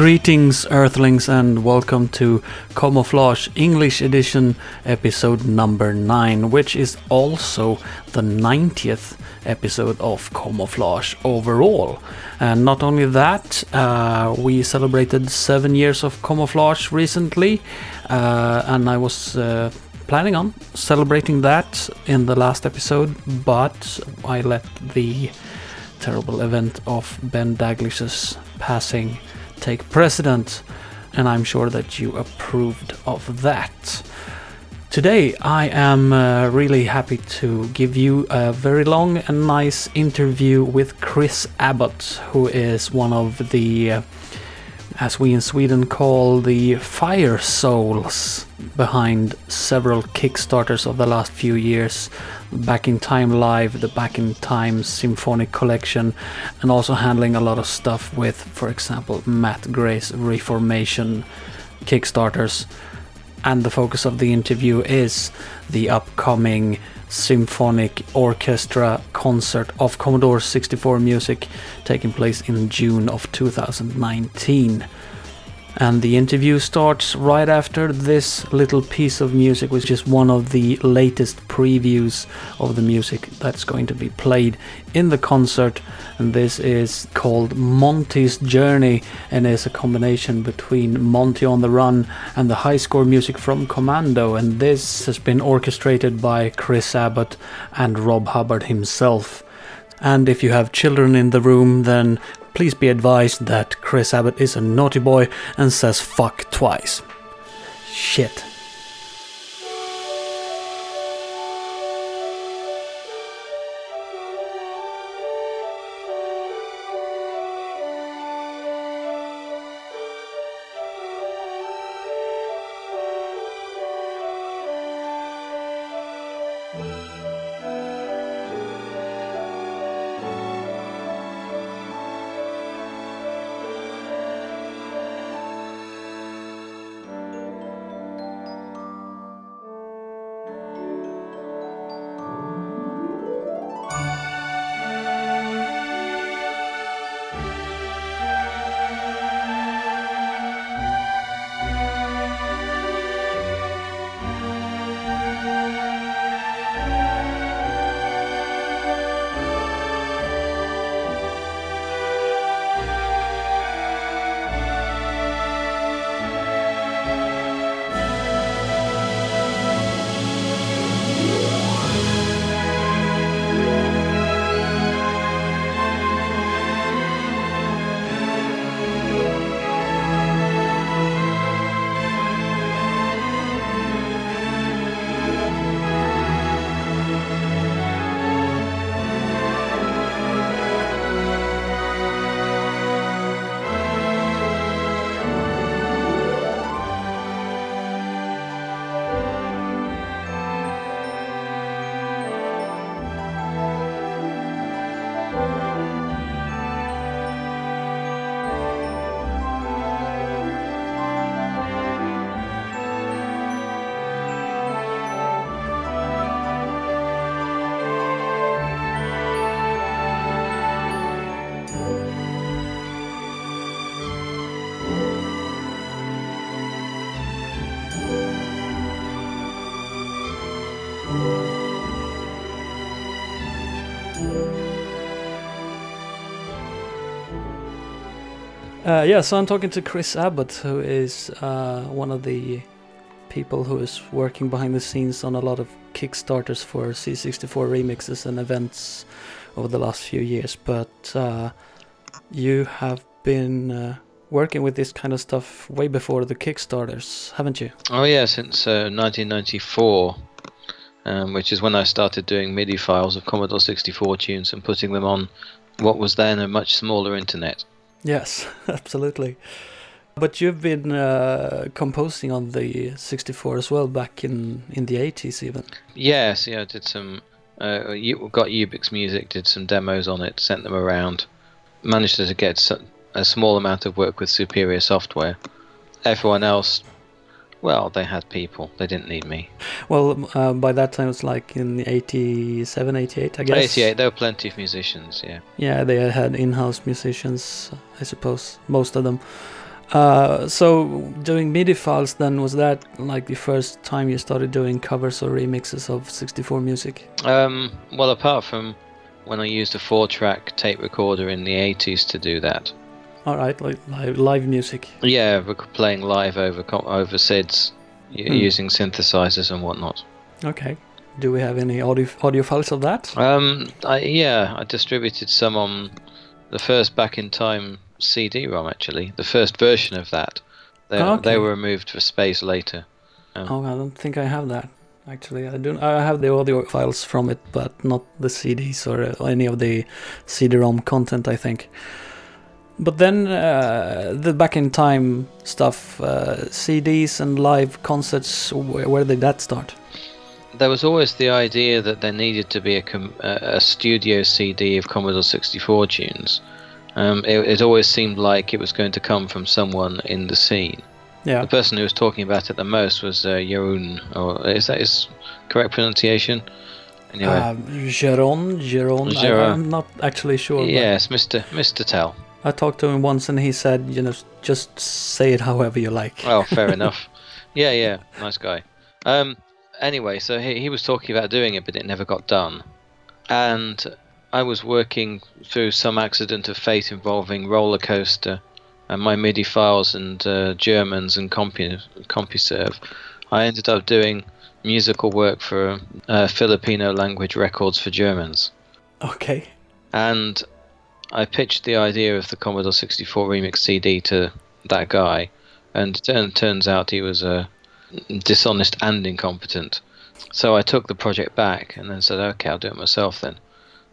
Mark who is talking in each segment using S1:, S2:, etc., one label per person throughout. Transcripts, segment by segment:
S1: Greetings, Earthlings, and welcome to Camouflage English Edition, episode number 9, which is also the 90th episode of Camouflage overall. And not only that, uh, we celebrated 7 years of Camouflage recently, uh, and I was. Uh, planning on celebrating that in the last episode, but I let the terrible event of Ben Daglish's passing take precedent, and I'm sure that you approved of that. Today, I am uh, really happy to give you a very long and nice interview with Chris Abbott, who is one of the, uh, as we in Sweden call the fire souls behind several Kickstarters of the last few years Back in Time Live, the Back in Time Symphonic Collection, and also handling a lot of stuff with, for example, Matt Gray's Reformation Kickstarters. And the focus of the interview is the upcoming symphonic orchestra concert of Commodore 64 music taking place in June of 2019. And the interview starts right after this little piece of music, which is one of the latest previews of the music that's going to be played in the concert. And this is called Monty's Journey and is a combination between Monty on the Run and the high score music from Commando. And this has been orchestrated by Chris Abbott and Rob Hubbard himself. And if you have children in the room, then please be advised that Chris Abbott is a naughty boy and says fuck twice. Shit. Uh, yeah, so I'm talking to Chris Abbott, who is uh, one of the people who is working behind the scenes on a lot of Kickstarters for C64 remixes and events over the last few years. But uh, you have been uh, working with this kind of stuff way before the Kickstarters, haven't you?
S2: Oh, yeah, since 1994. Uh, um, which is when I started doing MIDI files of Commodore 64 tunes and putting them on what was then a much smaller internet.
S1: Yes, absolutely. But you've been uh, composing on the 64 as well back in, in the 80s even.
S2: Yes, yeah, I did some. Uh, got Ubik's Music, did some demos on it, sent them around. Managed to get a small amount of work with Superior Software. Everyone else well, they had people. They didn't need me.
S1: Well, uh, by that time it was like in 87, 88, I guess.
S2: 88, there were plenty of musicians, yeah.
S1: Yeah, they had in-house musicians, I suppose, most of them. Uh, so doing MIDI files then was that like the first time you started doing covers or remixes of 64 music?
S2: Um, well, apart from when I used a four-track tape recorder in the 80s to do that.
S1: All right, like live, live music.
S2: Yeah, we're playing live over over SIDS,
S1: Hmm.
S2: using synthesizers and whatnot.
S1: Okay. Do we have any audio audio files of that?
S2: Um, I, yeah, I distributed some on the first Back in Time CD-ROM. Actually, the first version of that. They,
S1: okay.
S2: they were removed for space later.
S1: Oh, I don't think I have that. Actually, I don't. I have the audio files from it, but not the CDs or uh, any of the CD-ROM content. I think. But then uh, the back in time stuff, uh, CDs and live concerts. Where, where did that start?
S2: There was always the idea that there needed to be a, com- a studio CD of Commodore 64 tunes. Um, it, it always seemed like it was going to come from someone in the scene.
S1: Yeah.
S2: The person who was talking about it the most was uh, Jeroen, or is that his correct pronunciation? Anyway,
S1: Um, Jeron, Jeron. I, I'm not actually sure.
S2: yes, Mr. Mr. Tel.
S1: I talked to him once, and he said, you know, just say it however you like.
S2: Oh, fair enough. Yeah, yeah, nice guy. Um, anyway, so he, he was talking about doing it, but it never got done. And I was working through some accident of fate involving Roller Coaster and my MIDI files and uh, Germans and Compu- CompuServe. I ended up doing musical work for uh, Filipino language records for Germans.
S1: Okay.
S2: And I pitched the idea of the Commodore 64 remix CD to that guy, and turn- turns out he was uh, dishonest and incompetent. So I took the project back and then said, okay, I'll do it myself then.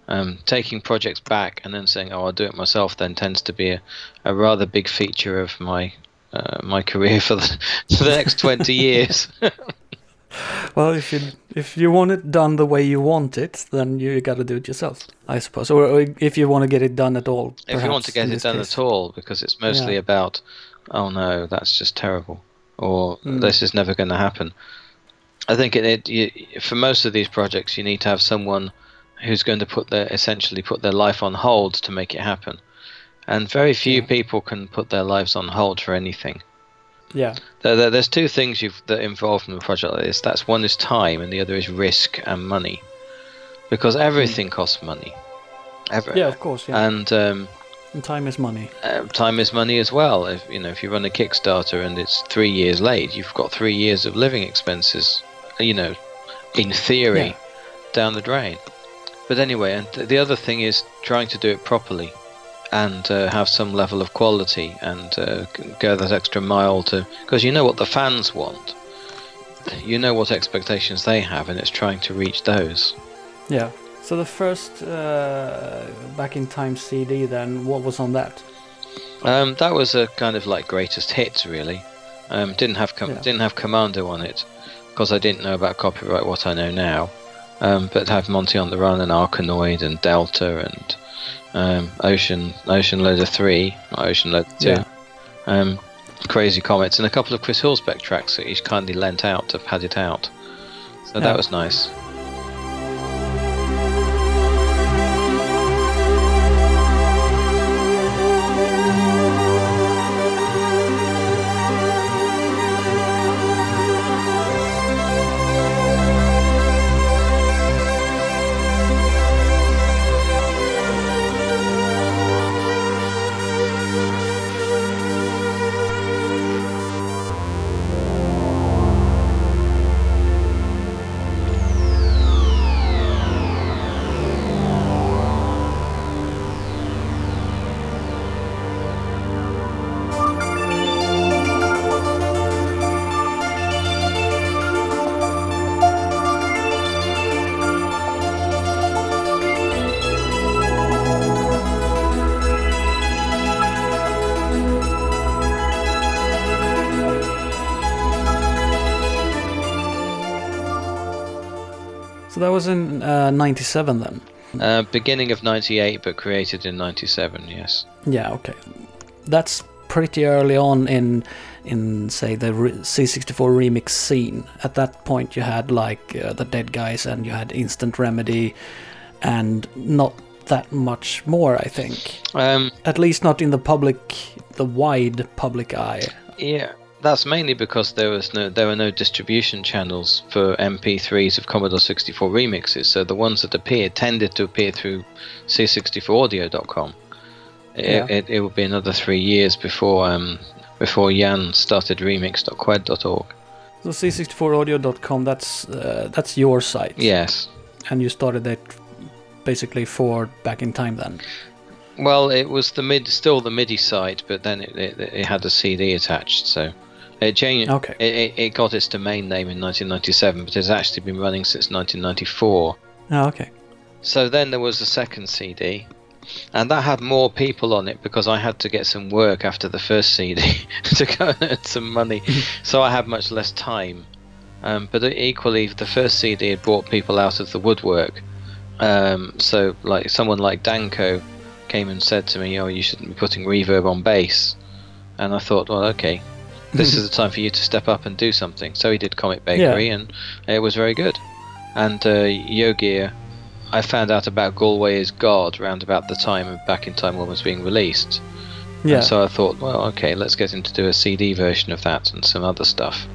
S2: Um, taking projects back and then saying, oh, I'll do it myself then tends to be a, a rather big feature of my uh, my career for the, for the next 20 years.
S1: Well, if you if you want it done the way you want it, then you got to do it yourself, I suppose. Or, or if you want to get it done at all.
S2: if you want to get it done
S1: case.
S2: at all, because it's mostly
S1: Yeah.
S2: about, oh no, that's just terrible, or
S1: Mm.
S2: this is never going to happen. I think it, it you, for most of these projects, you need to have someone who's going to put their essentially put their life on hold to make it happen, and very few
S1: Yeah.
S2: people can put their lives on hold for anything.
S1: Yeah.
S2: There, there, there's two things you've, that involved in a project like this. That's one is time, and the other is risk and money, because everything costs money. Ever.
S1: Hmm. Yeah, of course. Yeah.
S2: And um,
S1: and time is money.
S2: uh, time is money as well. If you know, if you run a Kickstarter and it's three years late, you've got three years of living expenses. You know, in theory,
S1: Yeah.
S2: down the drain. But anyway, and th- the other thing is trying to do it properly, and uh, have some level of quality, and uh, go that extra mile to because you know what the fans want. You know what expectations they have, and it's trying to reach those.
S1: Yeah. So the first uh, back in time CD, then what was on that?
S2: Um, that was a kind of like greatest hits, really. Um, didn't have com-
S1: Yeah.
S2: didn't have Commando on it because I didn't know about copyright what I know now. Um, but have Monty on the Run and Arkanoid and Delta and um, Ocean Ocean Loader Three, not Ocean Loader Two,
S1: Yeah.
S2: um, Crazy Comets, and a couple of Chris Huelsbeck tracks that he's kindly lent out to pad it out. So
S1: Yeah.
S2: that was nice.
S1: So that was in uh, '97 then.
S2: Uh, beginning of '98, but created in '97. Yes.
S1: Yeah. Okay. That's pretty early on in in say the re- C64 remix scene. At that point, you had like uh, the Dead Guys and you had Instant Remedy, and not that much more. I think,
S2: Um,
S1: at least not in the public, the wide public eye.
S2: yeah, that's mainly because there was no there were no distribution channels for MP3s of Commodore 64 remixes. So the ones that appeared tended to appear through C64audio.com. It,
S1: Yeah.
S2: it, it would be another three years before um, before Jan started remix.kwed.org.
S1: So c64audio.com. That's uh, that's your site.
S2: Yes.
S1: and you started it basically for back in time then.
S2: Well, it was the mid, still the MIDI site, but then it, it, it had a CD attached, so it changed.
S1: Okay.
S2: It, it, it got its domain name in 1997, but it's actually been running since 1994.
S1: Oh, okay.
S2: So then there was the second CD, and that had more people on it because I had to get some work after the first CD to go and earn some money, so I had much less time. Um, but equally, the first CD had brought people out of the woodwork. Um, so, like someone like Danko came and said to me, "Oh, you shouldn't be putting reverb on bass," and I thought, "Well, okay." This is the time for you to step up and do something. So he did Comic Bakery, and it was very good. And uh, Jogeir, I found out about Galway is God round about the time of Back in Time One was being released.
S1: Yeah.
S2: And so I thought, well, okay, let's get him to do a CD version of that and some other stuff.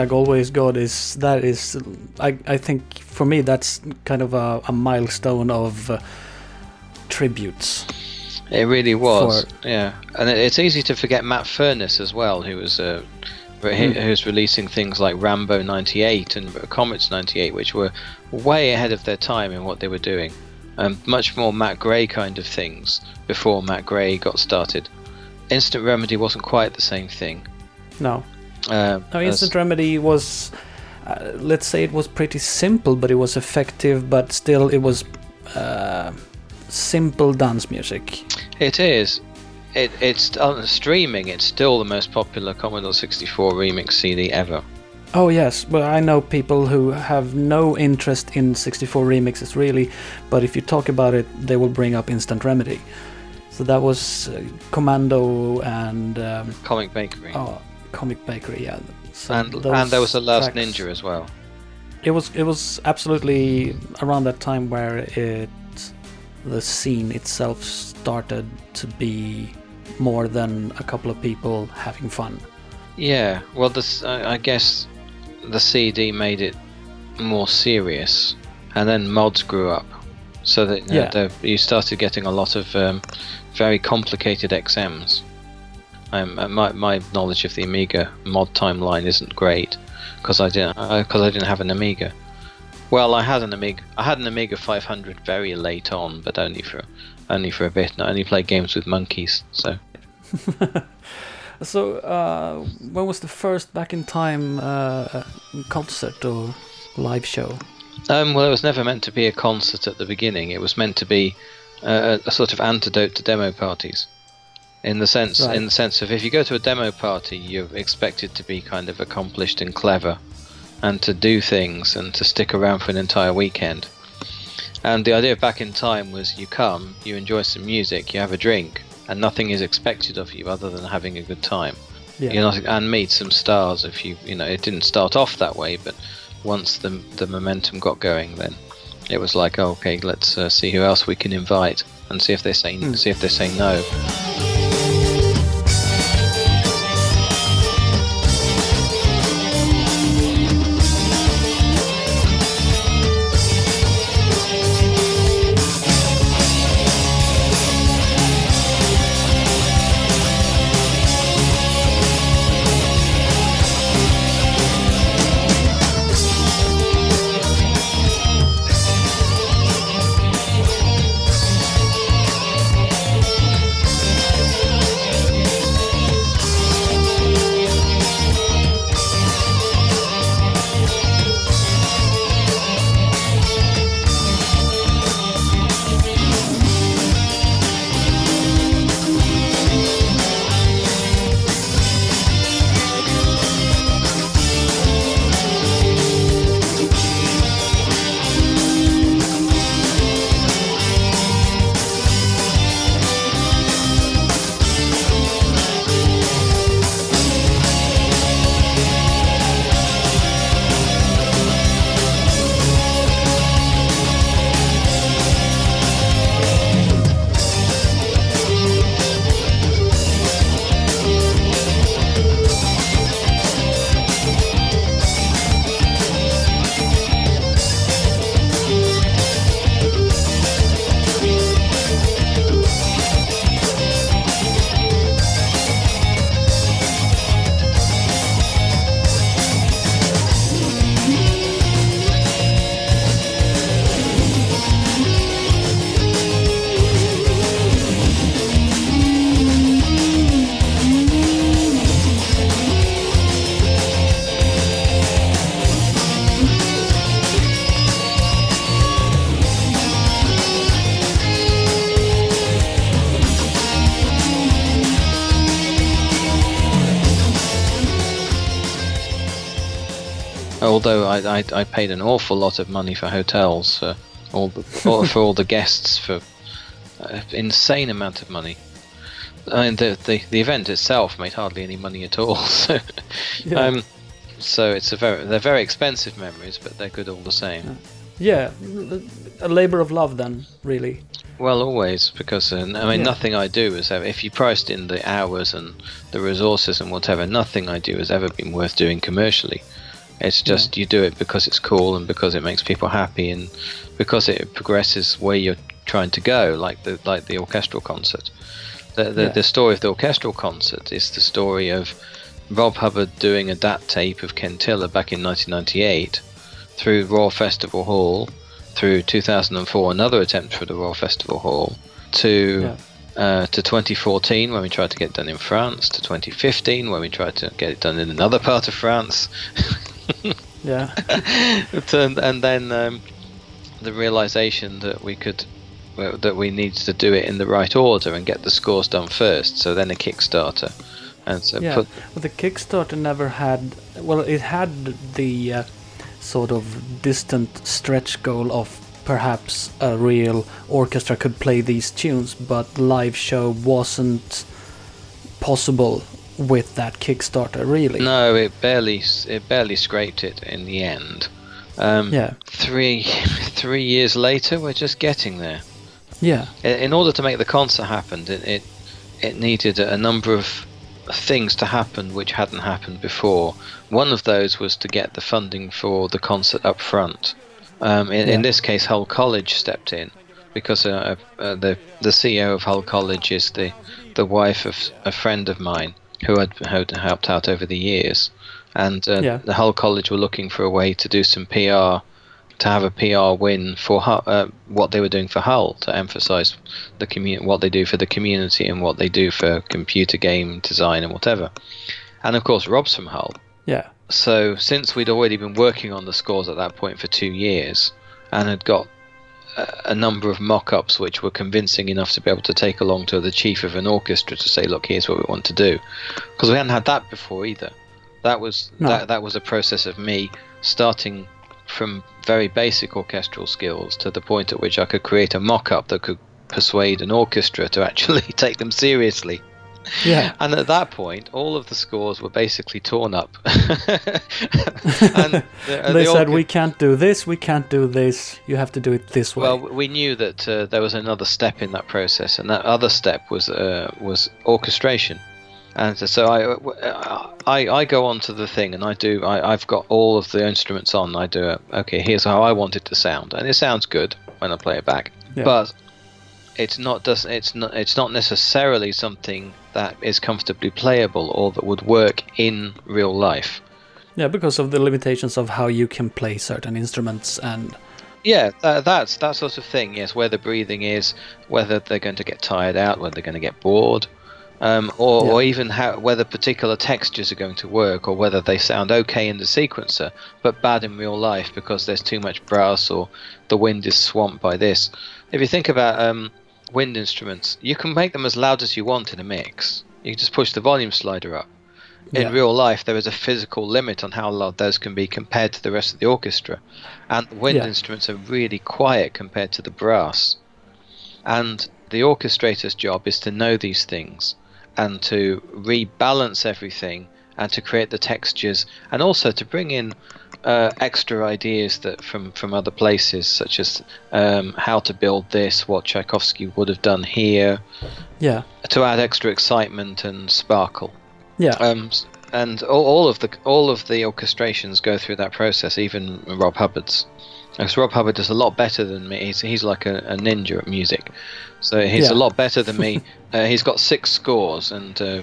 S1: Yeah, Galway's God is that is I I think for me that's kind of a, a milestone of uh, tributes.
S2: It really was, yeah. And it, it's easy to forget Matt Furness as well, who was uh, re-
S1: Hmm.
S2: who was releasing things like Rambo '98 and Comets '98, which were way ahead of their time in what they were doing. Um, much more Matt Gray kind of things before Matt Gray got started. Instant Remedy wasn't quite the same thing.
S1: No,
S2: Um,
S1: no, Instant Remedy was, uh, let's say it was pretty simple, but it was effective. But still, it was uh, simple dance music.
S2: It is. It, it's on streaming. It's still the most popular Commodore 64 remix CD ever.
S1: Oh yes, well I know people who have no interest in 64 remixes really, but if you talk about it, they will bring up Instant Remedy. So that was uh, Commando and um,
S2: Comic Bakery.
S1: oh, Comic Bakery, yeah. So
S2: and and there was the Last
S1: tracks-
S2: Ninja as well.
S1: It was it was absolutely around that time where it the scene itself started to be more than a couple of people having fun.
S2: Yeah. Well, this I I guess the CD made it more serious, and then mods grew up, so that you, know,
S1: Yeah.
S2: you started getting a lot of um, very complicated XMs. Um, uh, my my knowledge of the Amiga mod timeline isn't great because I didn't because I didn't have an Amiga. Well, I had an Amiga. I had an Amiga 500 very late on, but only for only for a bit. And I only played games with monkeys. So
S1: So, uh, when was the first Back in Time uh, concert or live show?
S2: Um, well, it was never meant to be a concert at the beginning. It was meant to be uh, a, a sort of antidote to demo parties. In the sense,
S1: Right.
S2: in the sense of if you go to a demo party, you're expected to be kind of accomplished and clever, and to do things and to stick around for an entire weekend. And the idea back in time was you come, you enjoy some music, you have a drink, and nothing is expected of you other than having a good time.
S1: Yeah.
S2: Not and meet some stars if you you know it didn't start off that way, but once the the momentum got going, then it was like oh, okay, let's uh, see who else we can invite and see if they say
S1: Hmm.
S2: see if they say no. I, I, I paid an awful lot of money for hotels for all the for, for all the guests for uh, insane amount of money. I mean, the, the the event itself made hardly any money at all. So,
S1: Yeah.
S2: um, so it's a very they're very expensive memories, but they're good all the same.
S1: Yeah, a labor of love then, really.
S2: Well, always because uh, I mean,
S1: Yeah.
S2: nothing I do is ever. If you priced in the hours and the resources and whatever, nothing I do has ever been worth doing commercially. It's just you do it because it's cool and because it makes people happy and because it progresses where you're trying to go, like the like the orchestral concert. The the,
S1: Yeah.
S2: the story of the orchestral concert is the story of Rob Hubbard doing a DAT tape of Kentilla back in 1998 through Royal Festival Hall, through 2004 another attempt for the Royal Festival Hall, to
S1: Yeah.
S2: uh, to 2014 when we tried to get it done in France, to 2015 when we tried to get it done in another part of France,
S1: Yeah,
S2: and, and then um, the realization that we could well, that we needed to do it in the right order and get the scores done first. So then a Kickstarter, and so
S1: yeah.
S2: put
S1: But the Kickstarter never had. Well, it had the uh, sort of distant stretch goal of perhaps a real orchestra could play these tunes, but live show wasn't possible with that Kickstarter, really.
S2: no, it barely it barely scraped it in the end. Um,
S1: Yeah,
S2: Three three years later, we're just getting there.
S1: yeah,
S2: in in order to make the concert happen, it it, it needed a number of things to happen which hadn't happened before. One of those was to get the funding for the concert up front. Um, in, in this case, Hull College stepped in because uh, uh, the the CEO of Hull College is the the wife of a friend of mine who had, had helped out over the years, and uh,
S1: Yeah.
S2: the Hull College were looking for a way to do some PR to have a PR win for uh, what they were doing for Hull to emphasize the commu- what they do for the community and what they do for computer game design and whatever. And of course, Rob's from Hull.
S1: yeah,
S2: So since we'd already been working on the scores at that point for two years and had got a, number of mock-ups which were convincing enough to be able to take along to the chief of an orchestra to say, look, here's what we want to do, because we hadn't had that before either. That was
S1: No.
S2: that, that was a process of me starting from very basic orchestral skills to the point at which I could create a mock-up that could persuade an orchestra to actually take them seriously.
S1: Yeah.
S2: And at that point, all of the scores were basically torn up. and the, uh,
S1: they
S2: the
S1: said we can't do this, we can't do this. You have to do it this way.
S2: Well, we knew that uh, there was another step in that process, and that other step was uh, was orchestration. And so I, uh, I I go onto the thing, and I do. I, I've got all of the instruments on. I do. it. okay, here's how I want it to sound, and it sounds good when I play it back.
S1: Yeah.
S2: But it's not does it's not it's not necessarily something that is comfortably playable or that would work in real life.
S1: yeah, because of the limitations of how you can play certain instruments and
S2: Yeah, that, that's that sort of thing. Yes, where the breathing is, whether they're going to get tired out, whether they're going to get bored, um, or, or even how whether particular textures are going to work, or whether they sound okay in the sequencer but bad in real life because there's too much brass or the wind is swamped by this. If you think about um, wind instruments, you can make them as loud as you want in a mix. You can just push the volume slider up. In
S1: Yeah.
S2: real life, there is a physical limit on how loud those can be compared to the rest of the orchestra, and the wind
S1: Yeah.
S2: instruments are really quiet compared to the brass. And the orchestrator's job is to know these things and to rebalance everything and to create the textures and also to bring in uh, extra ideas that from from other places, such as um, how to build this, what Tchaikovsky would have done here,
S1: yeah,
S2: to add extra excitement and sparkle.
S1: yeah,
S2: Um, and all, all of the all of the orchestrations go through that process, even Rob Hubbard's. Because Rob Hubbard does a lot better than me. He's, he's like a, a ninja at music, so he's
S1: Yeah.
S2: a lot better than me. uh, he's got six scores, and uh,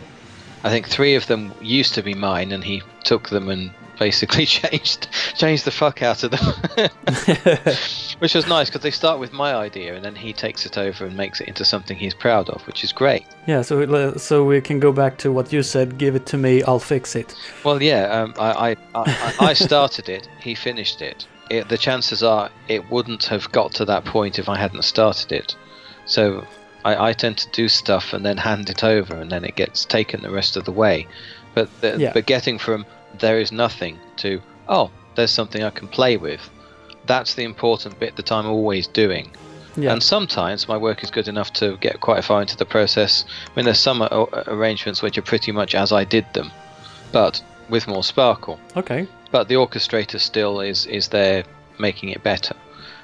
S2: I think three of them used to be mine, and he took them and basically changed changed the fuck out of them, which was nice because they start with my idea, and then he takes it over and makes it into something he's proud of, which is great.
S1: yeah. So it- so we can go back to what you said. Give it to me, I'll fix it.
S2: Well, yeah, um, I, I, I, I started it. He finished it. it. The chances are it wouldn't have got to that point if I hadn't started it. So I, I tend to do stuff and then hand it over, and then it gets taken the rest of the way. But the,
S1: Yeah.
S2: but getting from there is nothing to oh there's something I can play with. That's the important bit that I'm always doing.
S1: Yeah.
S2: And sometimes my work is good enough to get quite far into the process. I mean, there's some arrangements which are pretty much as I did them, but with more sparkle.
S1: okay.
S2: But the orchestrator still is is there making it better.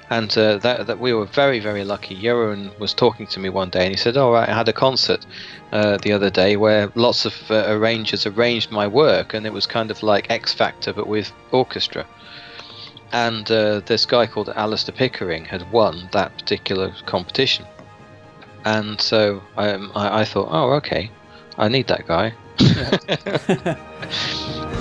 S2: And uh, that, that we were very very lucky. Jeroen was talking to me one day, and he said, "All right, I had a concert uh, the other day where lots of uh, arrangers arranged my work, and it was kind of like X Factor but with orchestra." and uh, this guy called Alistair Pickering had won that particular competition. And so um, I, I thought, oh, okay, I need that guy.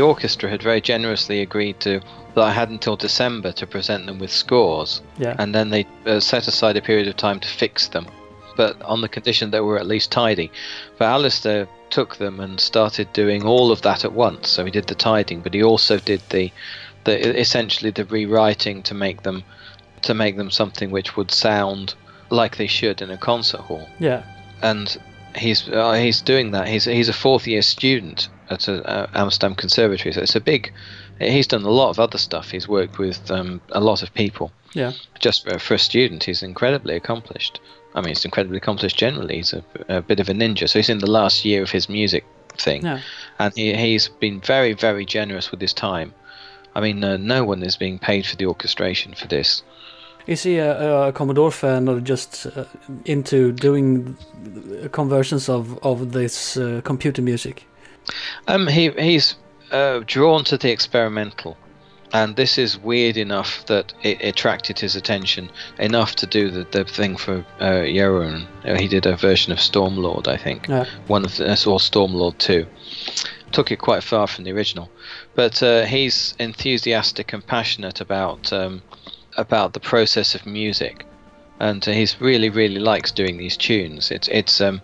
S2: the orchestra had very generously agreed to that I had until December to present them with scores,
S1: Yeah.
S2: and then they uh, set aside a period of time to fix them, but on the condition they were at least tidy. But Alistair took them and started doing all of that at once. So he did the tidying, but he also did the, the essentially the rewriting to make them, to make them something which would sound like they should in a concert hall
S1: yeah.
S2: and he's uh, he's doing that. He's he's a fourth year student at a, Amsterdam Conservatory, so it's a big. He's done a lot of other stuff. He's worked with um, a lot of people.
S1: Yeah.
S2: Just for, for a student, he's incredibly accomplished. I mean, he's incredibly accomplished generally. He's a, a bit of a ninja. So he's in the last year of his music thing,
S1: Yeah.
S2: and he he's been very very generous with his time. I mean, uh, no one is being paid for the orchestration for this.
S1: Is he a, a Commodore fan or just uh, into doing conversions of of this uh, computer music?
S2: Um, he he's uh, drawn to the experimental, and this is weird enough that it attracted his attention enough to do the, the thing for uh. Uh, he did a version of Stormlord, I think,
S1: Yeah.
S2: one of the, or Stormlord two. Took it quite far from the original, but uh, he's enthusiastic and passionate about um, about the process of music, and he's really really likes doing these tunes. It's it's um,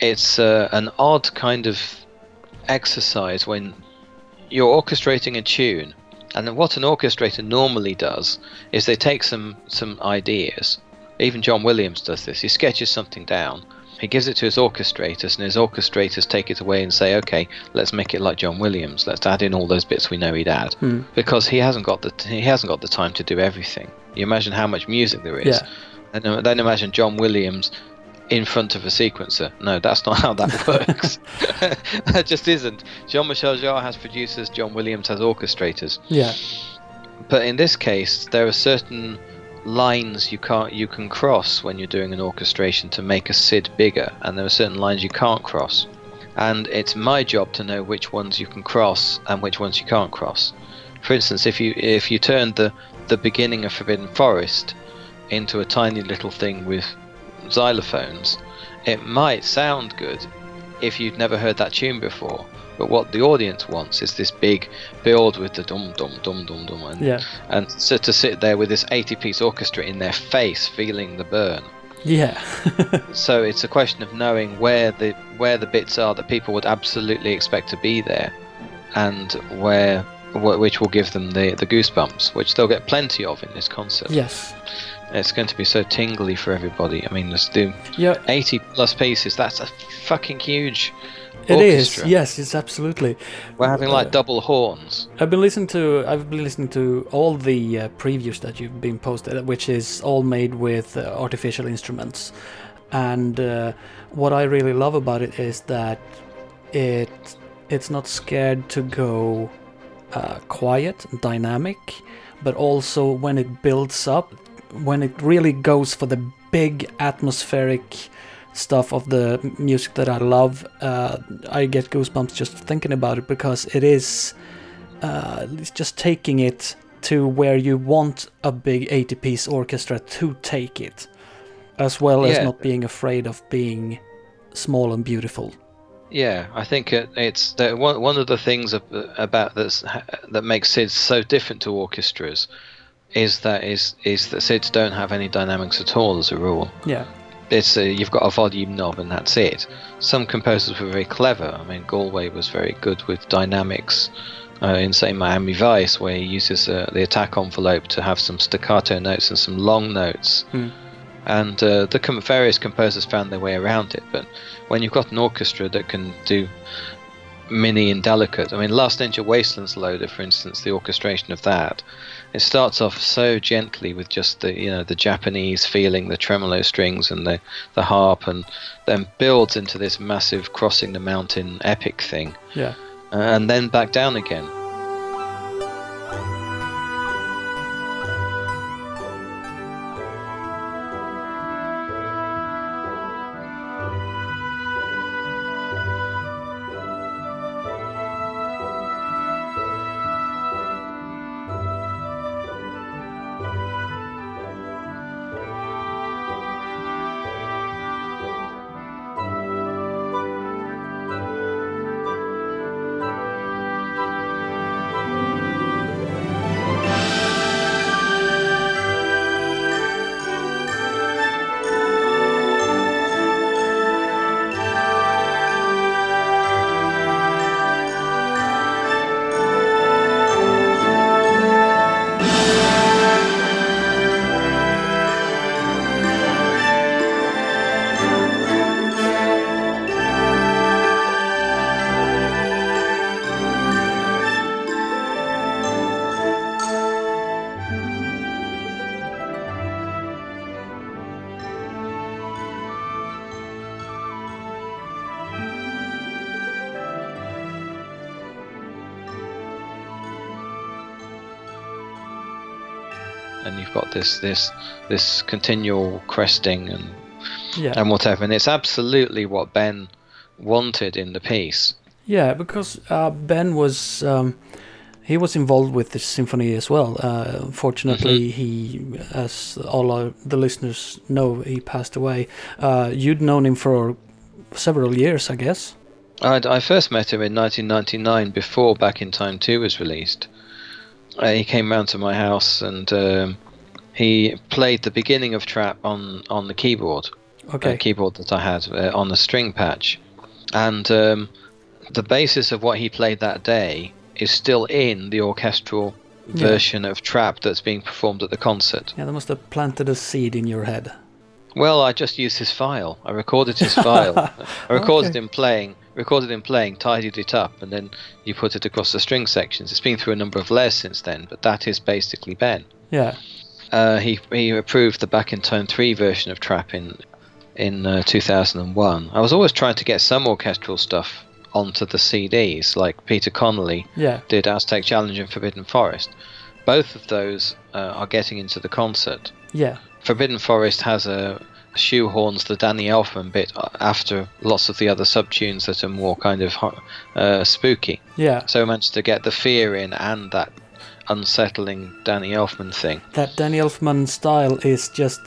S2: it's uh, an odd kind of exercise when you're orchestrating a tune. And then what an orchestrator normally does is they take some some ideas. Even john williams does this. He sketches something down. He gives it to his orchestrators and his orchestrators take it away and say okay let's make it like john williams. Let's add in all those bits we know he'd add.
S1: Hmm.
S2: because he hasn't got the he hasn't got the time to do everything. You imagine how much music there is.
S1: Yeah.
S2: and then imagine john williams in front of a sequencer. No, that's not how that works. that just isn't. Jean Michel Jarre has producers, John Williams has orchestrators.
S1: Yeah.
S2: But in this case, there are certain lines you can't you can cross when you're doing an orchestration to make a SID bigger, and there are certain lines you can't cross. And it's my job to know which ones you can cross and which ones you can't cross. For instance, if you if you turn the the beginning of Forbidden Forest into a tiny little thing with xylophones, it might sound good if you've never heard that tune before. But what the audience wants is this big build with the dum dum dum dum dum, and,
S1: Yeah.
S2: and so to sit there with this 80-piece orchestra in their face, feeling the burn.
S1: Yeah.
S2: So it's a question of knowing where the where the bits are that people would absolutely expect to be there, and where which will give them the the goosebumps, which they'll get plenty of in this concert.
S1: yes.
S2: It's going to be so tingly for everybody. I mean, there's the
S1: Yeah.
S2: 80 plus pieces. That's a fucking huge.
S1: It is.
S2: orchestra.
S1: Yes. It's absolutely.
S2: We're having like
S1: Uh,
S2: double horns.
S1: I've been listening to I've been listening to all the uh, previews that you've been posted, which is all made with uh, artificial instruments, and uh, what I really love about it is that it it's not scared to go uh, quiet, dynamic, but also when it builds up, when it really goes for the big atmospheric stuff of the music that I love, uh, I get goosebumps just thinking about it because it is uh, it's just taking it to where you want a big 80 piece orchestra to take it, as well as not being afraid of being small and beautiful.
S2: Yeah, I think it, it's one one of the things about this that makes SIDS so different to orchestras is that is is that SIDS don't have any dynamics at all as a rule.
S1: Yeah,
S2: It's uh, you've got a volume knob and that's it. Some composers were very clever. I mean, Galway was very good with dynamics. Uh, in say Miami Vice, where he uses uh, the attack envelope to have some staccato notes and some long notes,
S1: Hmm.
S2: and uh, the com- various composers found their way around it. But when you've got an orchestra that can do mini and delicate, I mean, Last Ninja Wasteland's loader, for instance, the orchestration of that, it starts off so gently with just the you know the Japanese feeling, the tremolo strings and the the harp, and then builds into this massive crossing the mountain epic thing,
S1: yeah,
S2: and then back down again. This this continual cresting and
S1: Yeah.
S2: and whatever, and it's absolutely what Ben wanted in the piece.
S1: Yeah, because uh, Ben was um, he was involved with the symphony as well. Uh, unfortunately, he, as all our, the listeners know, he passed away. Uh, you'd known him for several years, I guess.
S2: I, I first met him in 1999 before Back in Time 2 was released. Uh, he came round to my house and um, he played the beginning of Trap on, on the keyboard,
S1: Okay.
S2: a keyboard that I had uh, on the string patch. And um, the basis of what he played that day is still in the orchestral
S1: Yeah.
S2: version of Trap that's being performed at the concert.
S1: Yeah, that must have planted a seed in your head.
S2: Well, I just used his file. I recorded his file. I recorded
S1: Okay.
S2: him playing, recorded him playing, tidied it up, and then you put it across the string sections. It's been through a number of layers since then, but that is basically Ben.
S1: Yeah.
S2: Uh, he he approved the Back in Time 3 version of Trap in in uh, 2001. I was always trying to get some orchestral stuff onto the CDs, like Peter Connelly
S1: Yeah.
S2: did Aztec Challenge and Forbidden Forest. Both of those uh, are getting into the concert.
S1: Yeah.
S2: Forbidden Forest has a shoehorns the Danny Elfman bit after lots of the other subtunes that are more kind of uh, spooky.
S1: Yeah.
S2: So I managed to get the fear in and that unsettling Danny Elfman thing.
S1: That Danny Elfman style is just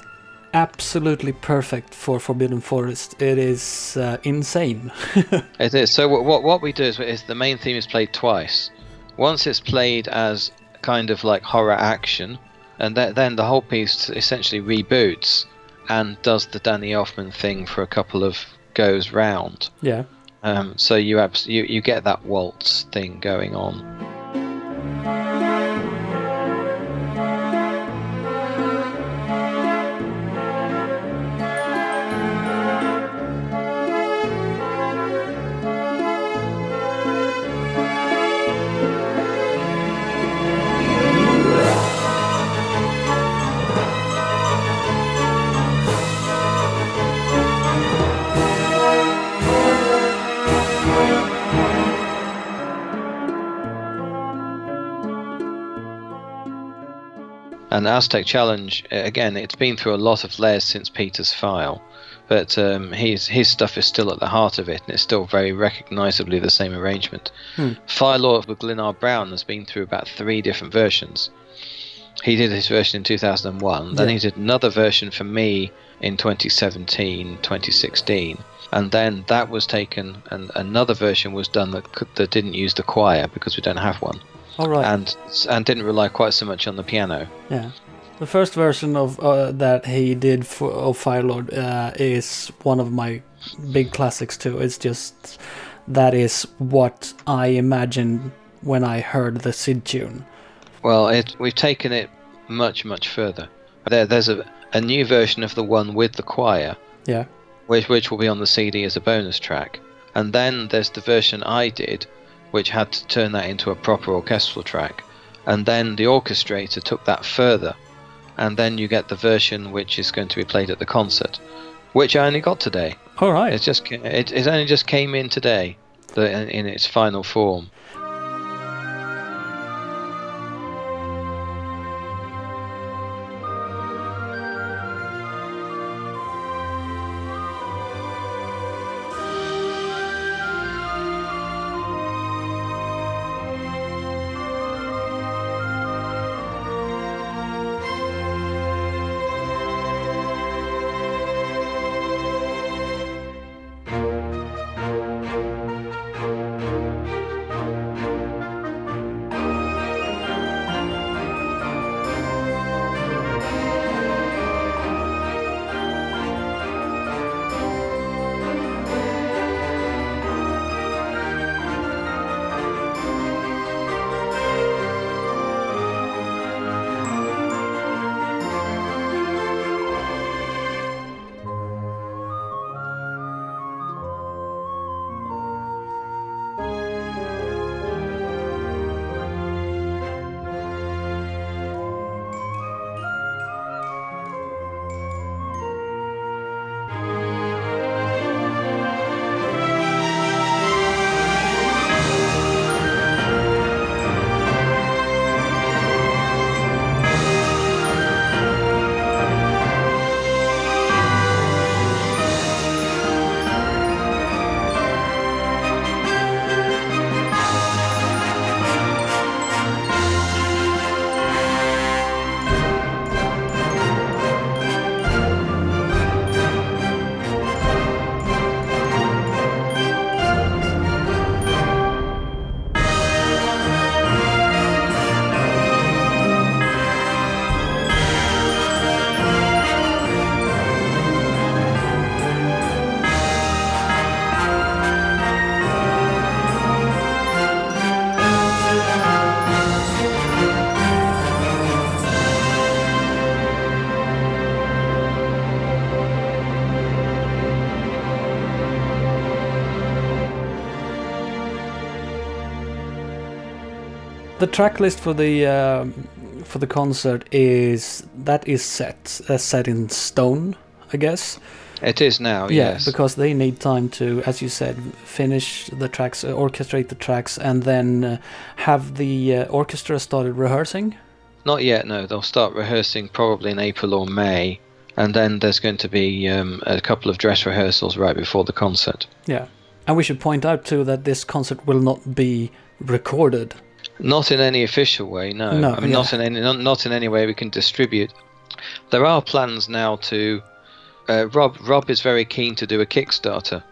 S1: absolutely perfect for Forbidden Forest. It is uh, insane.
S2: It is. So what what, what we do is, is the main theme is played twice. Once it's played as kind of like horror action, and th- then the whole piece essentially reboots and does the Danny Elfman thing for a couple of goes round.
S1: yeah.
S2: Um, so you, abs- you you get that waltz thing going on. And Aztec Challenge uh, again, it's been through a lot of layers since Peter's file, but um, his his stuff is still at the heart of it, and it's still very recognisably the same arrangement.
S1: Hmm.
S2: Firelord with Glenard Brown has been through about three different versions. He did his version in 2001, then
S1: Yeah.
S2: he did another version for me in 2017, 2016, and then that was taken, and another version was done that could, that didn't use the choir because we don't have one,
S1: All right.
S2: and and didn't rely quite so much on the piano.
S1: Yeah. The first version of uh, that he did for of Firelord uh, is one of my big classics too. It's just that is what I imagined when I heard the Sid tune.
S2: Well, it, we've taken it much, much further. There, there's a, a new version of the one with the choir,
S1: Yeah.
S2: which, which will be on the CD as a bonus track. And then there's the version I did, which had to turn that into a proper orchestral track. And then the orchestrator took that further. And then you get the version which is going to be played at the concert, which I only got today.
S1: All right.
S2: It just it, it only just came in today, the, in, in its final form.
S1: The track list for the um, for the concert is that is set uh, set in stone, I guess.
S2: It is now,
S1: Yeah,
S2: yes.
S1: because they need time to, as you said, finish the tracks, uh, orchestrate the tracks, and then uh, have the uh, orchestra started rehearsing.
S2: Not yet, no. They'll start rehearsing probably in April or May, and then there's going to be um, a couple of dress rehearsals right before the concert.
S1: Yeah, and we should point out too that this concert will not be recorded.
S2: Not in any official way, no.
S1: No,
S2: I mean, not in any not, not in any way we can distribute. There are plans now to. Uh, Rob Rob is very keen to do a Kickstarter,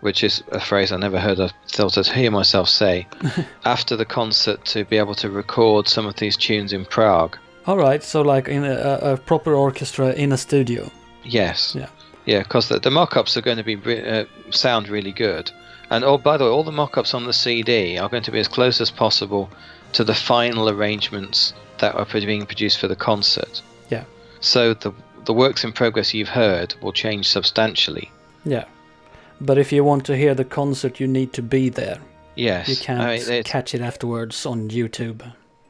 S2: which is a phrase I never heard of thought to hear myself say. after the concert, to be able to record some of these tunes in Prague.
S1: All right, so like in a, a proper orchestra in a studio.
S2: Yes.
S1: Yeah.
S2: Yeah, because the, the mock-ups are going to be uh, sound really good, and oh, by the way, all the mock-ups on the CD are going to be as close as possible to the final arrangements that are being produced for the concert.
S1: Yeah.
S2: So the the works in progress you've heard will change substantially.
S1: Yeah, but if you want to hear the concert, you need to be there.
S2: Yes.
S1: You can't
S2: I mean,
S1: catch it afterwards on YouTube.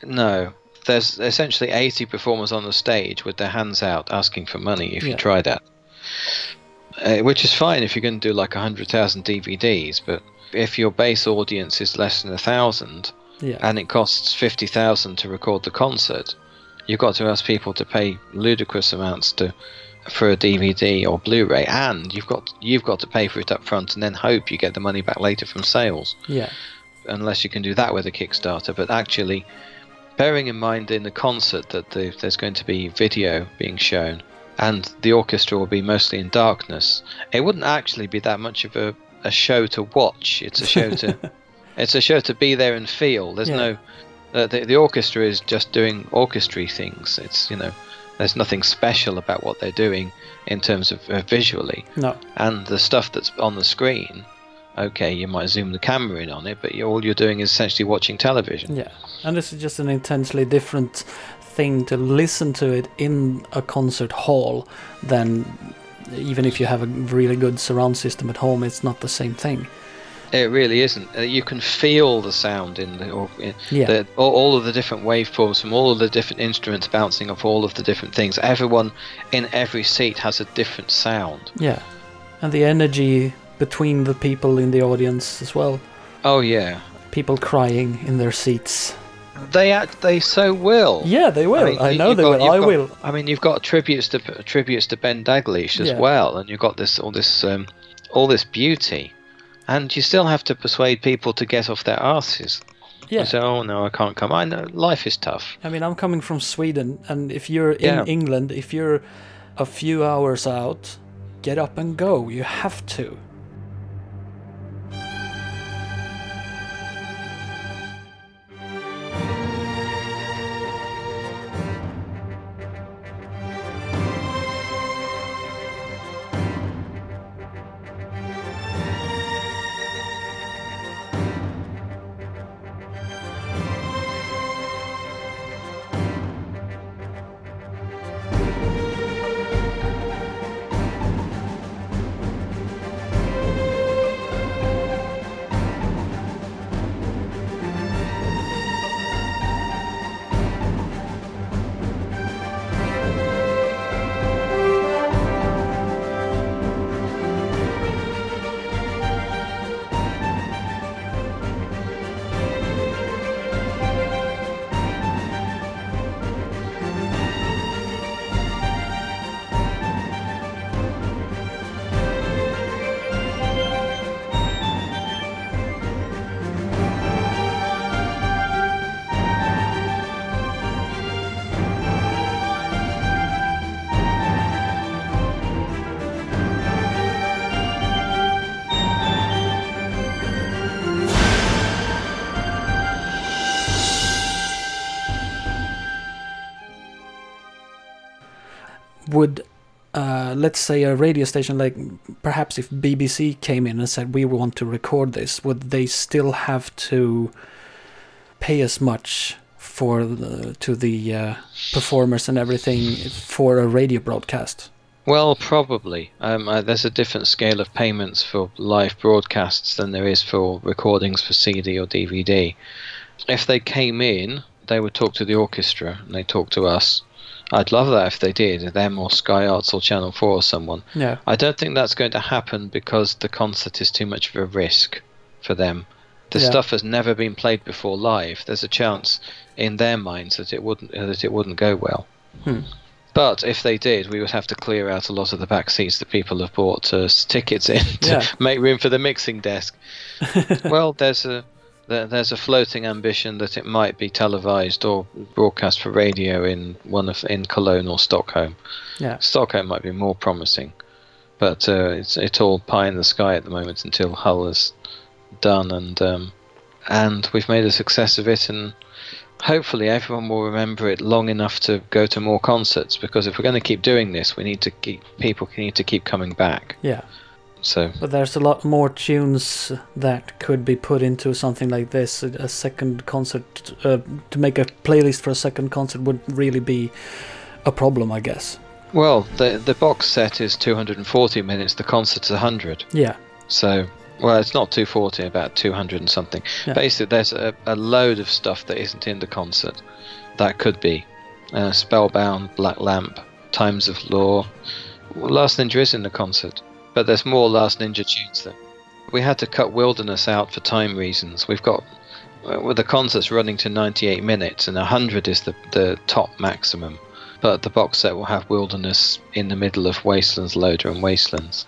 S2: no. There's essentially 80 performers on the stage with their hands out asking for money if
S1: Yeah.
S2: you try that. Uh, which is fine if you're going to do like 100,000 DVDs, but if your base audience is less than a thousand
S1: Yeah,
S2: and it costs 50,000 to record the concert, you've got to ask people to pay ludicrous amounts to for a DVD or Blu-ray, and you've got you've got to pay for it up front and then hope you get the money back later from sales
S1: yeah,
S2: unless you can do that with a Kickstarter. But actually, bearing in mind in the concert that the, there's going to be video being shown and the orchestra will be mostly in darkness, it wouldn't actually be that much of a, a show to watch. It's a show to it's a show to be there and feel. There's
S1: Yeah.
S2: no uh, the, the orchestra is just doing orchestry things. It's you know there's nothing special about what they're doing in terms of uh, visually
S1: no,
S2: and the stuff that's on the screen okay you might zoom the camera in on it but you all you're doing is essentially watching television
S1: yeah. And this is just an intensely different thing to listen to it in a concert hall than even if you have a really good surround system at home. It's not the same thing.
S2: it really isn't uh, you can feel the sound in the, or, in
S1: Yeah.
S2: the all, all of the different waveforms from all of the different instruments bouncing off all of the different things everyone in every seat has a different sound
S1: Yeah, and the energy between the people in the audience as well.
S2: oh yeah
S1: People crying in their seats.
S2: They act they so will
S1: Yeah, they will. I,
S2: mean, you-
S1: know they
S2: got-
S1: will. I
S2: got-
S1: will.
S2: I mean, you've got tributes to tributes to Ben Daglish as
S1: Yeah.
S2: well, and you've got this all this um, all this beauty, and you still have to persuade people to get off their asses.
S1: Yeah.
S2: You say, "Oh no, I can't come." I know life is tough.
S1: I mean, I'm coming from Sweden, and if you're in
S2: Yeah.
S1: England, if you're a few hours out, get up and go. You have to. Uh, let's say, a radio station like perhaps if BBC came in and said we want to record this, would they still have to pay as much for the, to the uh, performers and everything for a radio broadcast?
S2: Well, probably. Um, uh, there's a different scale of payments for live broadcasts than there is for recordings for CD or DVD. if they came in, they would talk to the orchestra and they talk to us. I'd love that if they did, them or Sky Arts or Channel 4 or someone.
S1: Yeah.
S2: I don't think that's going to happen because the concert is too much of a risk for them. The
S1: Yeah.
S2: stuff has never been played before live. There's a chance in their minds that it wouldn't that it wouldn't go well.
S1: Hmm.
S2: But if they did, we would have to clear out a lot of the back seats that people have bought uh, tickets in to
S1: Yeah.
S2: make room for the mixing desk. well, there's a there's a floating ambition that it might be televised or broadcast for radio in one of in Cologne or Stockholm.
S1: Yeah.
S2: Stockholm might be more promising, but uh, it's it's all pie in the sky at the moment until Hull is done and um, and we've made a success of it and hopefully everyone will remember it long enough to go to more concerts because if we're going to keep doing this we need to keep people need to keep coming back
S1: Yeah.
S2: So
S1: But there's a lot more tunes that could be put into something like this. A, second concert, uh, to make a playlist for a second concert would really be a problem, I guess.
S2: well the the box set is 240 minutes the concert's 100
S1: Yeah.
S2: So, well, it's not 240, about 200 and something.
S1: Yeah.
S2: Basically, there's a, a load of stuff that isn't in the concert. That could be uh, Spellbound, Black Lamp, Times of Lore. Last Ninja is in the concert, but there's more Last Ninja tunes than. We had to cut Wilderness out for time reasons. We've got. Well, the concert's running to 98 minutes, and 100 is the, the top maximum. But the box set will have Wilderness in the middle of Wastelands, Loader, and Wastelands.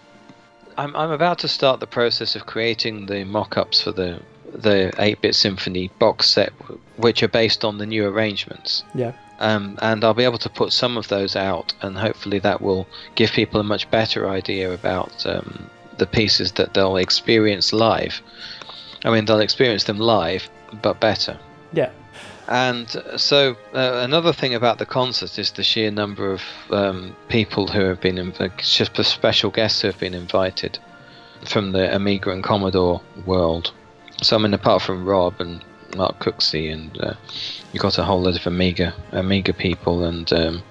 S2: I'm I'm about to start the process of creating the mock-ups for the the 8-bit symphony box set, which are based on the new arrangements.
S1: Yeah.
S2: Um, and I'll be able to put some of those out, and hopefully that will give people a much better idea about um, the pieces that they'll experience live. I mean, they'll experience them live, but better.
S1: Yeah.
S2: And uh, so, uh, another thing about the concert is the sheer number of um, people who have been, inv- just the special guests who have been invited from the Amiga and Commodore world. So, I mean, apart from Rob and Mark Cooksey, and uh, you got a whole lot of Amiga Amiga people and um,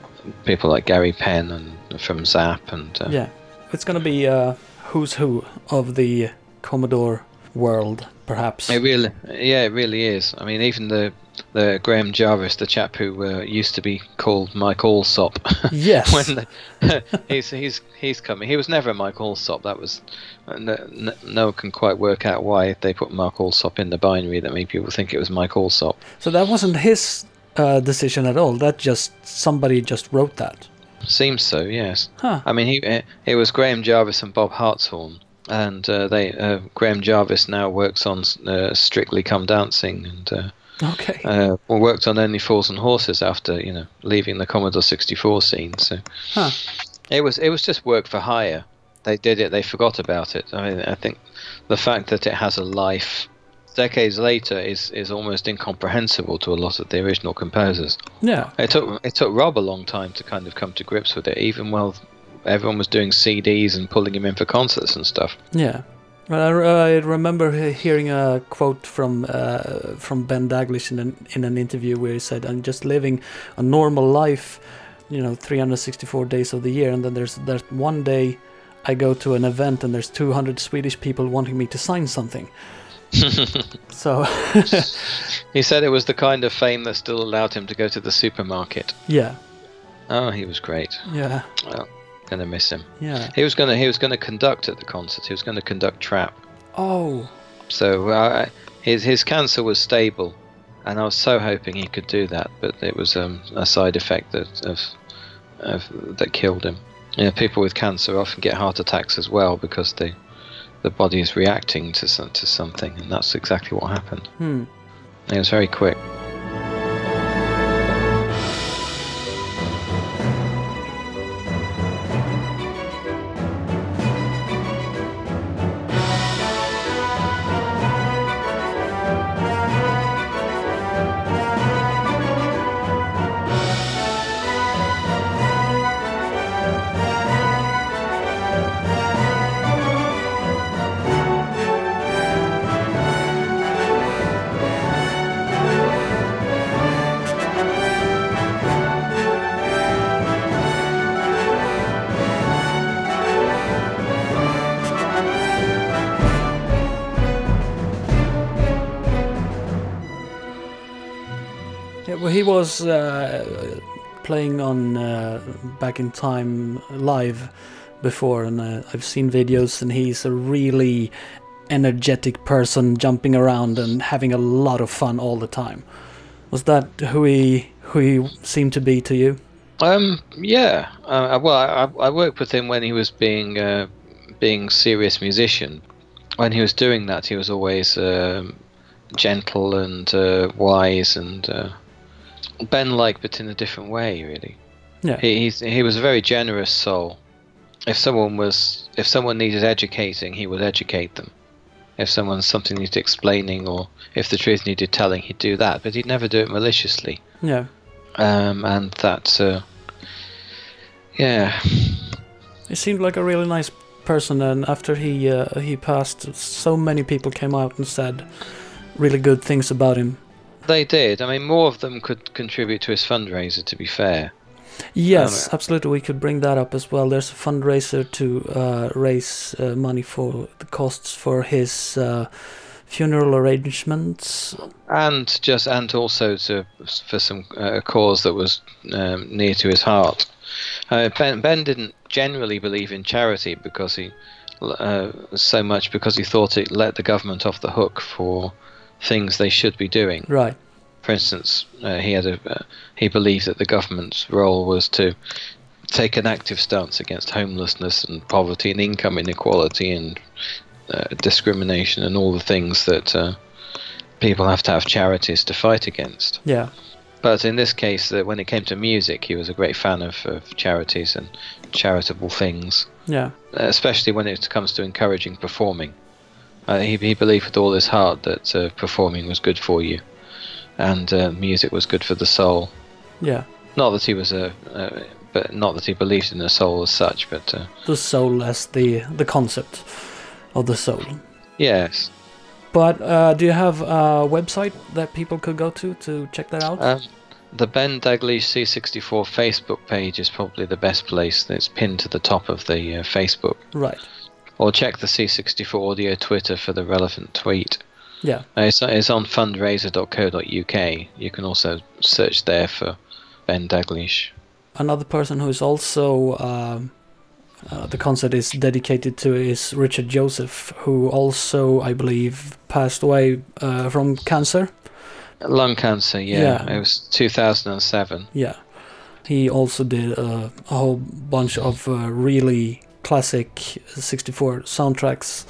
S2: people like Gary Penn and from Zzap and uh,
S1: Yeah. It's gonna be a who's who of the Commodore world, perhaps.
S2: It really, yeah, it really is. I mean, even the the Graham Jarvis, the chap who uh, used to be called Mike Allsop,
S1: Yes.
S2: when the, he's he's he's coming. He was never Mike Allsop. That was no, no, one can quite work out why they put Mark Allsop in the binary that made people think it was Mike Allsop.
S1: So that wasn't his uh, decision at all. That just somebody just wrote that.
S2: Seems so, yes.
S1: Huh.
S2: I mean, he it was Graham Jarvis and Bob Hartshorne, and uh, they uh, Graham Jarvis now works on uh, Strictly Come Dancing and. Uh,
S1: Okay.
S2: uh, well, worked on Only Fools and Horses after you know leaving the Commodore 64 scene. So
S1: Huh.
S2: it was it was just work for hire. They did it. They forgot about it. I mean, I think the fact that it has a life decades later is is almost incomprehensible to a lot of the original composers.
S1: Yeah.
S2: It took it took Rob a long time to kind of come to grips with it, even while everyone was doing CDs and pulling him in for concerts and stuff.
S1: Yeah. Well, I, I remember hearing a quote from uh, from Ben Daglish in an in an interview where he said, "I'm just living a normal life, you know, 364 days of the year, and then there's that one day I go to an event and there's 200 Swedish people wanting me to sign something." so
S2: He said it was the kind of fame that still allowed him to go to the supermarket.
S1: yeah,
S2: Oh, he was great.
S1: yeah,
S2: Well, gonna miss him.
S1: yeah.
S2: He was gonna he was gonna conduct at the concert. He was gonna conduct trap.
S1: Oh,
S2: So uh, his his cancer was stable, and I was so hoping he could do that, but it was um, a side effect that of, of that killed him. You know, people with cancer often get heart attacks as well because they the body is reacting to some, to something, and that's exactly what happened.
S1: hmm.
S2: It was very quick.
S1: Back in Time live before, and uh, I've seen videos, and he's a really energetic person, jumping around and having a lot of fun all the time. Was that who he who he seemed to be to you?
S2: Um, yeah. Uh, well, I, I worked with him when he was being uh, being serious musician. When he was doing that, he was always um, gentle and uh, wise and uh, Ben-like, but in a different way, really.
S1: Yeah.
S2: He he's, he was a very generous soul. If someone was if someone needed educating, he would educate them. If someone something needed explaining, or if the truth needed telling, he'd do that. But he'd never do it maliciously.
S1: Yeah.
S2: Um, and that, uh, yeah,
S1: He seemed like a really nice person, and after he uh, he passed, so many people came out and said really good things about him.
S2: they did. I mean, more of them could contribute to his fundraiser. To be fair,
S1: Yes, absolutely. We could bring that up as well. There's a fundraiser to uh, raise uh, money for the costs for his uh, funeral arrangements.
S2: and just and also to for some uh, cause that was um, near to his heart. Uh, ben Ben didn't generally believe in charity because he uh, so much because he thought it let the government off the hook for things they should be doing.
S1: Right.
S2: For instance, uh, he had a uh, he believed that the government's role was to take an active stance against homelessness and poverty and income inequality and uh, discrimination and all the things that uh, people have to have charities to fight against.
S1: Yeah.
S2: But in this case, that when it came to music, he was a great fan of, of charities and charitable things,
S1: Yeah.
S2: uh, especially when it comes to encouraging performing. Uh, he, he believed with all his heart that uh, performing was good for you, and uh, music was good for the soul.
S1: Yeah.
S2: Not that he was a, uh, but not that he believed in the soul as such, but uh,
S1: The soul as the the concept of the soul.
S2: yes.
S1: But uh, do you have a website that people could go to to check that out?
S2: Um, the Ben Daglish C64 Facebook page is probably the best place. It's pinned to the top of the uh, Facebook.
S1: right.
S2: Or check the C64 Audio Twitter for the relevant tweet.
S1: Yeah.
S2: Uh, It's, it's on fundraiser.co.uk. You can also search there for Ben Daglish.
S1: Another person who is also um, uh, the concert is dedicated to is Richard Joseph, who also, I believe, passed away uh, from cancer.
S2: Lung cancer, yeah.
S1: Yeah.
S2: It was 2007.
S1: Yeah. He also did uh, a whole bunch of uh, really classic 64 soundtracks.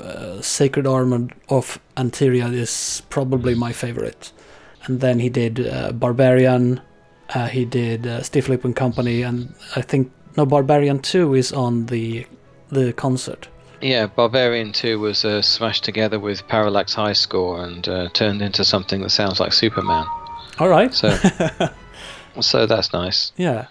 S1: Uh, Sacred Armor of Antiriad is probably my favorite. And then he did uh, Barbarian, uh, he did uh, Stiff Lip and Company, and I think no Barbarian 2 is on the the concert.
S2: Yeah, Barbarian 2 was uh, smashed together with Parallax High Score and uh, turned into something that sounds like Superman.
S1: All right.
S2: So, so that's nice.
S1: Yeah.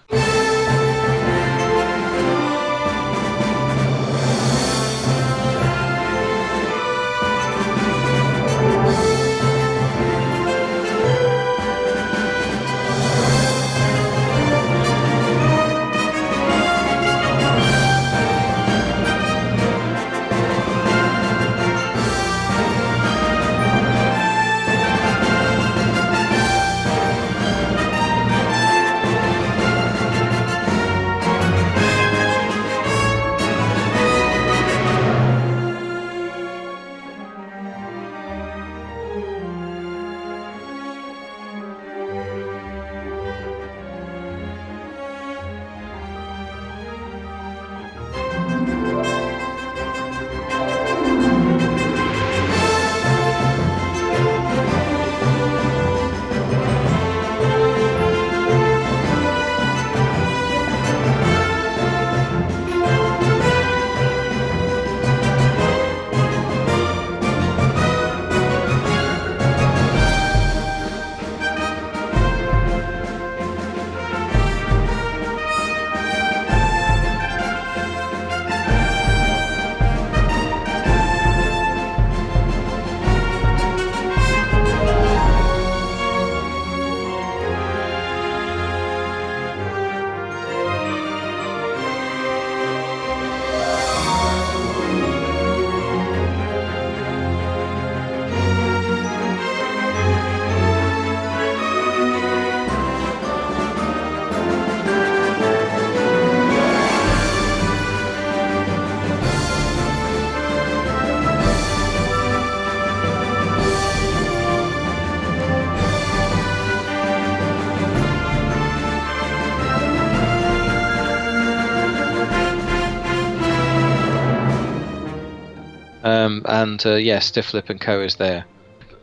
S2: And uh, yeah, Stifflip and Co is there.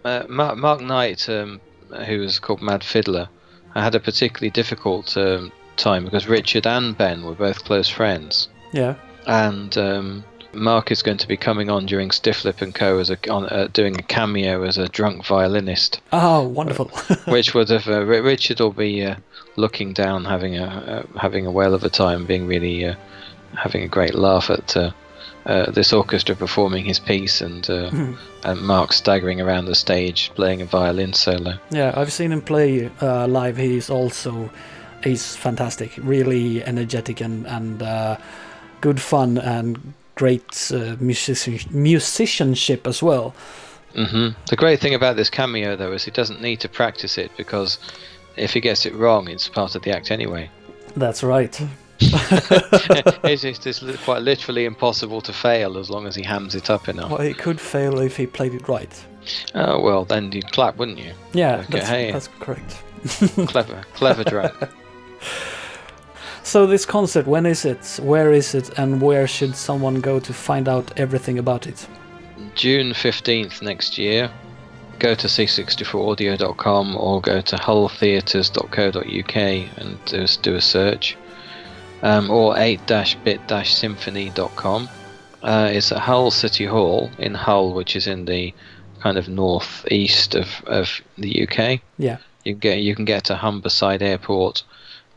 S2: Uh, Mark, Mark Knight, um, who was called Mad Fiddler, had a particularly difficult um, time because Richard and Ben were both close friends,
S1: Yeah.
S2: and um, Mark is going to be coming on during Stifflip and Co as a on, uh, doing a cameo as a drunk violinist,
S1: Oh, wonderful.
S2: which would have uh, Richard will be uh, looking down, having a uh, having a whale of a time, being really uh, having a great laugh at. Uh, this orchestra performing his piece and, uh, and Mark staggering around the stage playing a violin solo.
S1: yeah, I've seen him play uh, live. He's also he's fantastic, really energetic and and uh, good fun and great uh, musician, musicianship as well.
S2: hmm The great thing about this cameo, though, is he doesn't need to practice it because if he gets it wrong, it's part of the act anyway.
S1: That's right.
S2: it's, it's, it's quite literally impossible to fail as long as he hams it up enough.
S1: Well, he could fail if he played it right.
S2: Oh well, then you'd clap, wouldn't you?
S1: Yeah,
S2: Okay,
S1: that's,
S2: hey.
S1: that's correct.
S2: clever, clever drunk.
S1: So this concert, when is it? Where is it? And where should someone go to find out everything about it?
S2: June fifteenth next year. Go to c64audio.com or go to hulltheatres.co.uk and do, do a search. Um, or 8-bit-symphony.com. Uh, it's at Hull City Hall in Hull, which is in the kind of northeast of, of the UK.
S1: Yeah.
S2: You can get you can get to Humberside Airport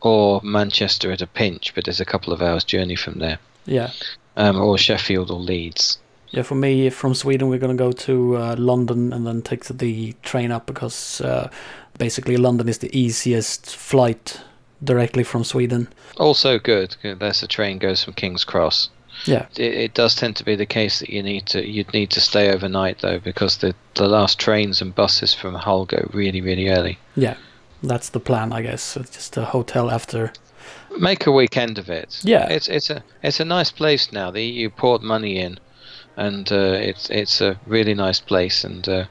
S2: or Manchester at a pinch, but it's a couple of hours journey from there.
S1: Yeah.
S2: Um, or Sheffield or Leeds.
S1: Yeah, for me, from Sweden, we're going to go to uh, London and then take the train up because uh, basically London is the easiest flight directly from Sweden.
S2: Also good. There's a train goes from King's Cross.
S1: Yeah.
S2: It, it does tend to be the case that you need to you'd need to stay overnight though because the the last trains and buses from Hull go really really early.
S1: Yeah. That's the plan, I guess. It's just a hotel after.
S2: Make a weekend of it.
S1: Yeah.
S2: It's it's a it's a nice place now. The EU poured money in, and uh, it's it's a really nice place, and uh,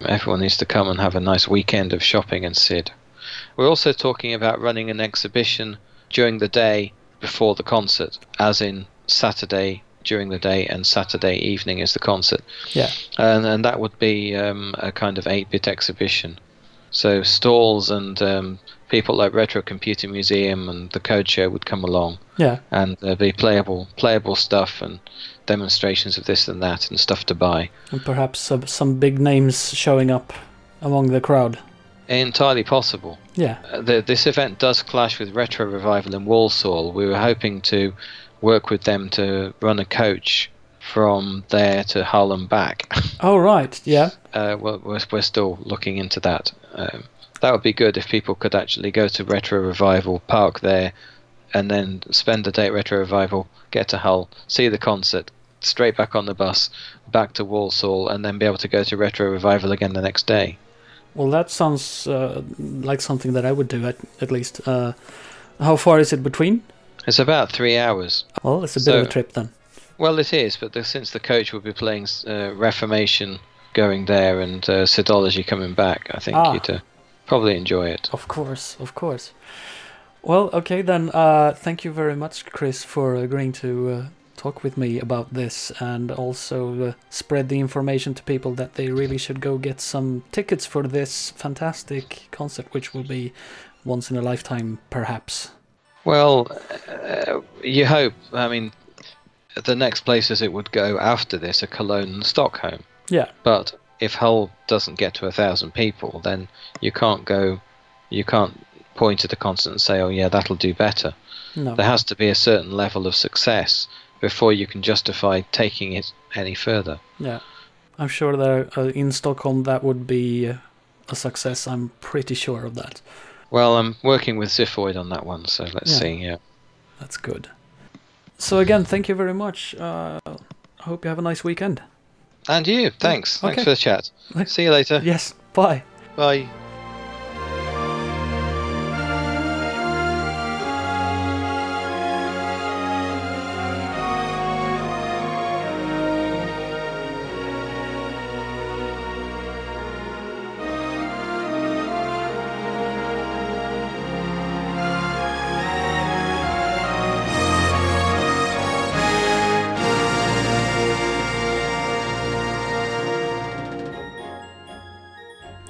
S2: everyone needs to come and have a nice weekend of shopping and Sid. We're also talking about running an exhibition during the day before the concert, as in Saturday during the day and Saturday evening is the concert,
S1: Yeah.
S2: and and that would be um, a kind of eight-bit exhibition. So stalls and um, people like Retro Computer Museum and the Code Show would come along
S1: Yeah.
S2: and there'd be playable playable stuff and demonstrations of this and that and stuff to buy.
S1: And perhaps uh, some big names showing up among the crowd.
S2: Entirely possible.
S1: Yeah.
S2: Uh, the, this event does clash with Retro Revival in Walsall. We were hoping to work with them to run a coach from there to Hull and back.
S1: Oh, right. Yeah.
S2: uh, we're, we're, we're still looking into that. Um, that would be good if people could actually go to Retro Revival, park there, and then spend the day at Retro Revival, get to Hull, see the concert, straight back on the bus, back to Walsall, and then be able to go to Retro Revival again the next day.
S1: Well, that sounds uh, like something that I would do at, at least. Uh, how far is it between?
S2: It's about three hours.
S1: Well, it's a bit of a trip then.
S2: Well, it is, but the, since the coach will be playing uh, Reformation going there and uh, Sidology coming back, I think
S1: Ah.
S2: you'd uh, probably enjoy it.
S1: Of course, of course. Well, okay then. Uh, thank you very much, Chris, for agreeing to uh, talk with me about this and also uh, spread the information to people that they really should go get some tickets for this fantastic concert, which will be once in a lifetime, perhaps.
S2: Well, uh, you hope. I mean, the next places it would go after this are Cologne and Stockholm.
S1: Yeah,
S2: But if Hull doesn't get to a thousand people, then you can't go. You can't point at the concert and say, "Oh yeah, that'll do better."
S1: no.
S2: There has to be a certain level of success before you can justify taking it any further.
S1: Yeah, I'm sure that uh, in Stockholm that would be a success. I'm pretty sure of that.
S2: Well, I'm working with Ziphoid on that one, so let's
S1: Yeah.
S2: see. Yeah.
S1: That's good. So again, thank you very much. Uh, I hope you have a nice weekend.
S2: And you, thanks. Thanks for the chat. See you later.
S1: Yes, bye.
S2: Bye.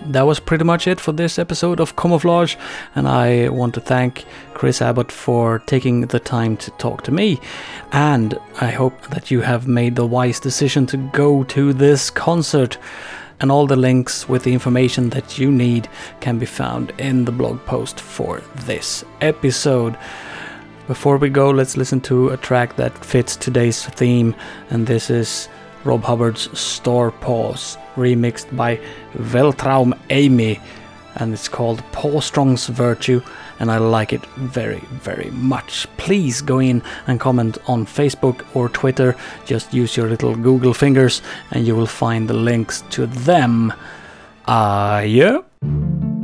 S1: That was pretty much it for this episode of Camouflage, and I want to thank Chris Abbott for taking the time to talk to me. And I hope that you have made the wise decision to go to this concert. And all the links with the information that you need can be found in the blog post for this episode. Before we go, let's listen to a track that fits today's theme, and this is Rob Hubbard's Star Paws, remixed by Veltraum Amy, and it's called Paw Strong's Virtue, and I like it very, very much. Please go in and comment on Facebook or Twitter. Just use your little Google fingers, and you will find the links to them. Ah, uh, yeah.